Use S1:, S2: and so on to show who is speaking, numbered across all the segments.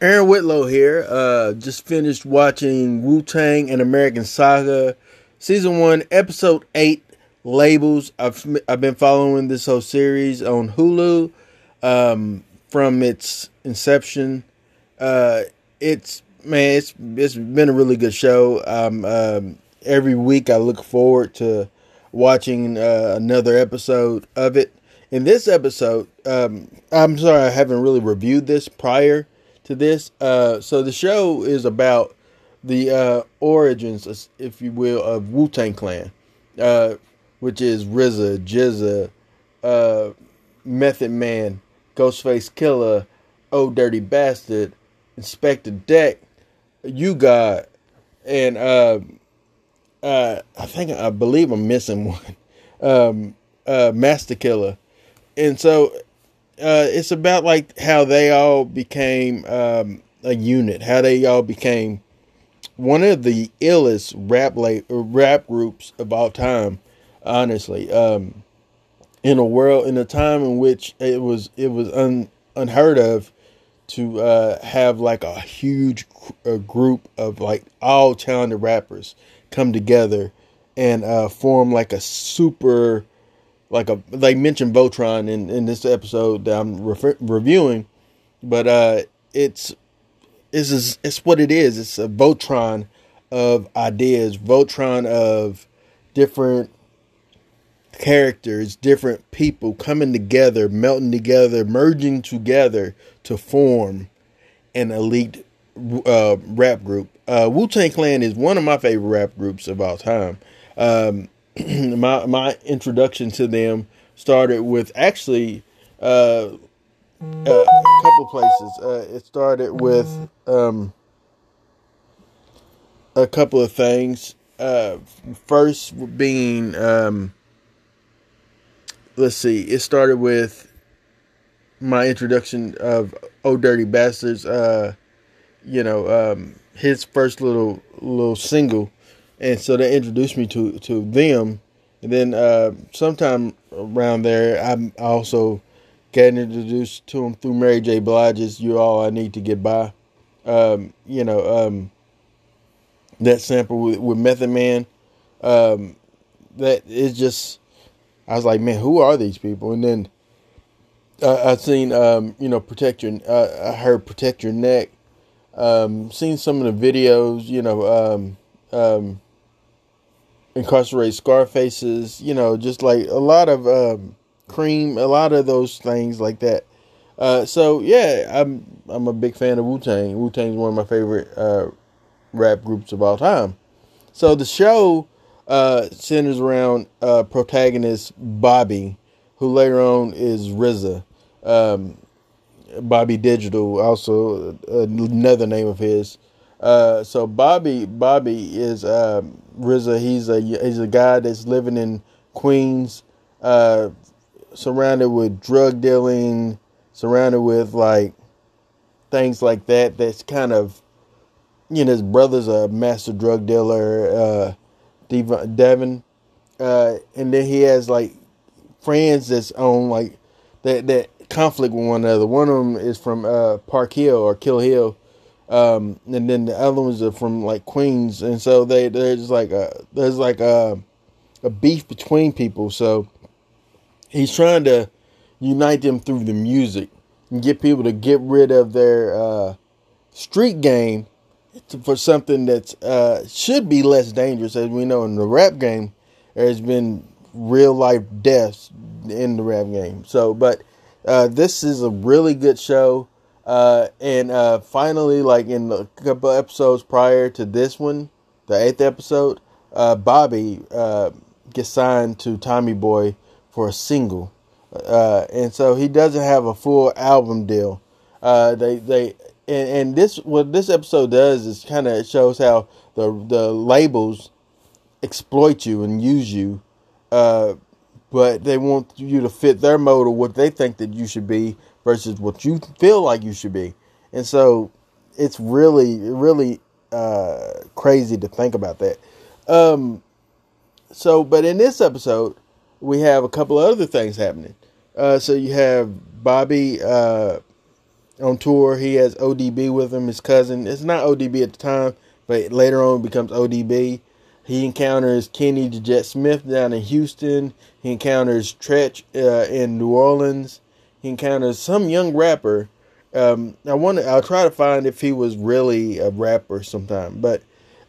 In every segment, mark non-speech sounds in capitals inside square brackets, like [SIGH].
S1: Aaron Whitlow here. Uh, just finished watching Wu Tang An American Saga, season one, episode eight. Labels. I've I've been following this whole series on Hulu um, from its inception. Uh, it's man, it's it's been a really good show. Um, um, every week I look forward to watching uh, another episode of it. In this episode, um, I'm sorry I haven't really reviewed this prior to this. Uh, so the show is about the uh, origins, if you will, of Wu Tang Clan, uh, which is RZA, GZA, uh, Method Man, Ghostface Killah, Oh Dirty Bastard, Inspectah Deck, U-God, and uh, uh, I think I believe I'm missing [LAUGHS] one, um, Masta Killa, and so uh, it's about like how they all became um, a unit, how they all became one of the illest rap la- rap groups of all time. Honestly, um, in a world in a time in which it was it was un, unheard of to uh, have like a huge uh, group of like all talented rappers come together and uh, form like a super like a they mentioned Voltron in in this episode that I'm refer, reviewing, but uh, it's it's it's what it is. It's a Voltron of ideas, Voltron of different characters, different people coming together, melting together, merging together to form an elite uh, rap group. Uh, Wu Tang Clan is one of my favorite rap groups of all time. Um, [CLEARS THROAT] my my introduction to them started with actually uh, a couple places. Uh, it started with um, a couple of things. Uh, first being, um, let's see, it started with my introduction of Oh Dirty Bastards. Uh, you know, um, his first little little single and so they introduced me to to them. And then uh, sometime around there, I also got introduced to them through Mary J. Blige's "You All I Need to Get By." Um, you know um, that sample with, with Method Man. Um, that is just, I was like, man, who are these people? And then uh, I seen, um, you know, protect your. Uh, I heard protect your neck. Um, seen some of the videos, you know, um, um, incarcerate Scarfaces, you know, just like a lot of um, cream, a lot of those things like that. Uh, so yeah, I'm I'm a big fan of Wu Tang. Wu Tang is one of my favorite uh, rap groups of all time. So the show uh, centers around uh, protagonist Bobby, who later on is RZA. Um, Bobby Digital, also another name of his. Uh, so Bobby, Bobby is um, RZA. He's a he's a guy that's living in Queens, uh, surrounded with drug dealing, surrounded with like things like that. That's kind of you know his brother's a master drug dealer, uh, Devin, uh, and then he has like friends that's on like that that conflict with one another. One of them is from uh, Park Hill or Killa Hill um, and then the other ones are from like Queens, and so they there's like a there's like a a beef between people. So he's trying to unite them through the music and get people to get rid of their uh, street game for something that uh, should be less dangerous. As we know in the rap game, there's been real life deaths in the rap game. So, but uh, this is a really good show. Uh, and uh, finally, like in a couple episodes prior to this one, the eighth episode, uh, Bobby uh, gets signed to Tommy Boy for a single, uh, and so he doesn't have a full album deal. Uh, they they and, and this what this episode does is kind of shows how the the labels exploit you and use you, but they want you to fit their mode of what they think that you should be versus what you feel like you should be. And so it's really, really uh, crazy to think about that. Um, so, but in this episode, we have a couple of other things happening. Uh, so you have Bobby uh, on tour. He has ODB with him, his cousin. It's not ODB at the time, but later on becomes ODB. He encounters Kenny the Jet Smith down in Houston. He encounters Treach uh, in New Orleans. He encounters some young rapper. Um, I want I'll try to find if he was really a rapper sometime, but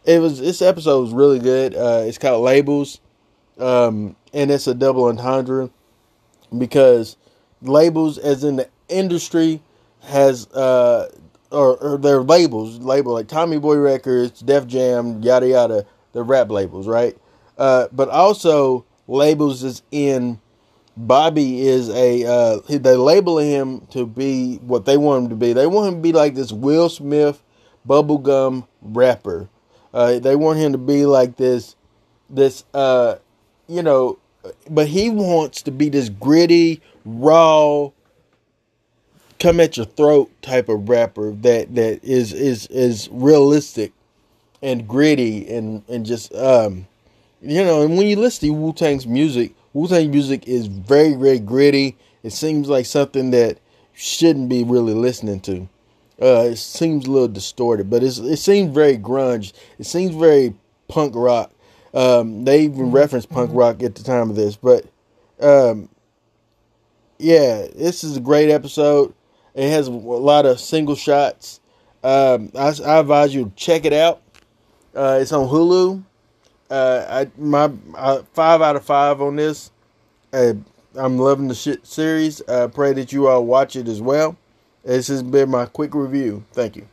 S1: it was this episode was really good. Uh, it's called Labels, um, and it's a double entendre because labels, as in the industry, has uh, or, or their labels, label like Tommy Boy Records, Def Jam, yada yada, the rap labels, right? Uh, but also labels is in Bobby is a uh, they label him to be what they want him to be. They want him to be like this Will Smith bubblegum rapper. Uh, they want him to be like this this uh, you know, but he wants to be this gritty, raw, come at your throat type of rapper that that is is is realistic and gritty and and just um you know and when you listen to Wu Tang's music, Wu Tang music is very very gritty. It seems like something that shouldn't be really listening to. Uh, it seems a little distorted, but it's, it seems very grunge. It seems very punk rock. Um, they even referenced punk rock at the time of this, but um, yeah, this is a great episode. It has a lot of single shots. Um, I, I, advise you to check it out. Uh, it's on Hulu. Uh, I my uh, five out of five on this. Uh, I'm loving the shit series. I pray that you all watch it as well. This has been my quick review. Thank you.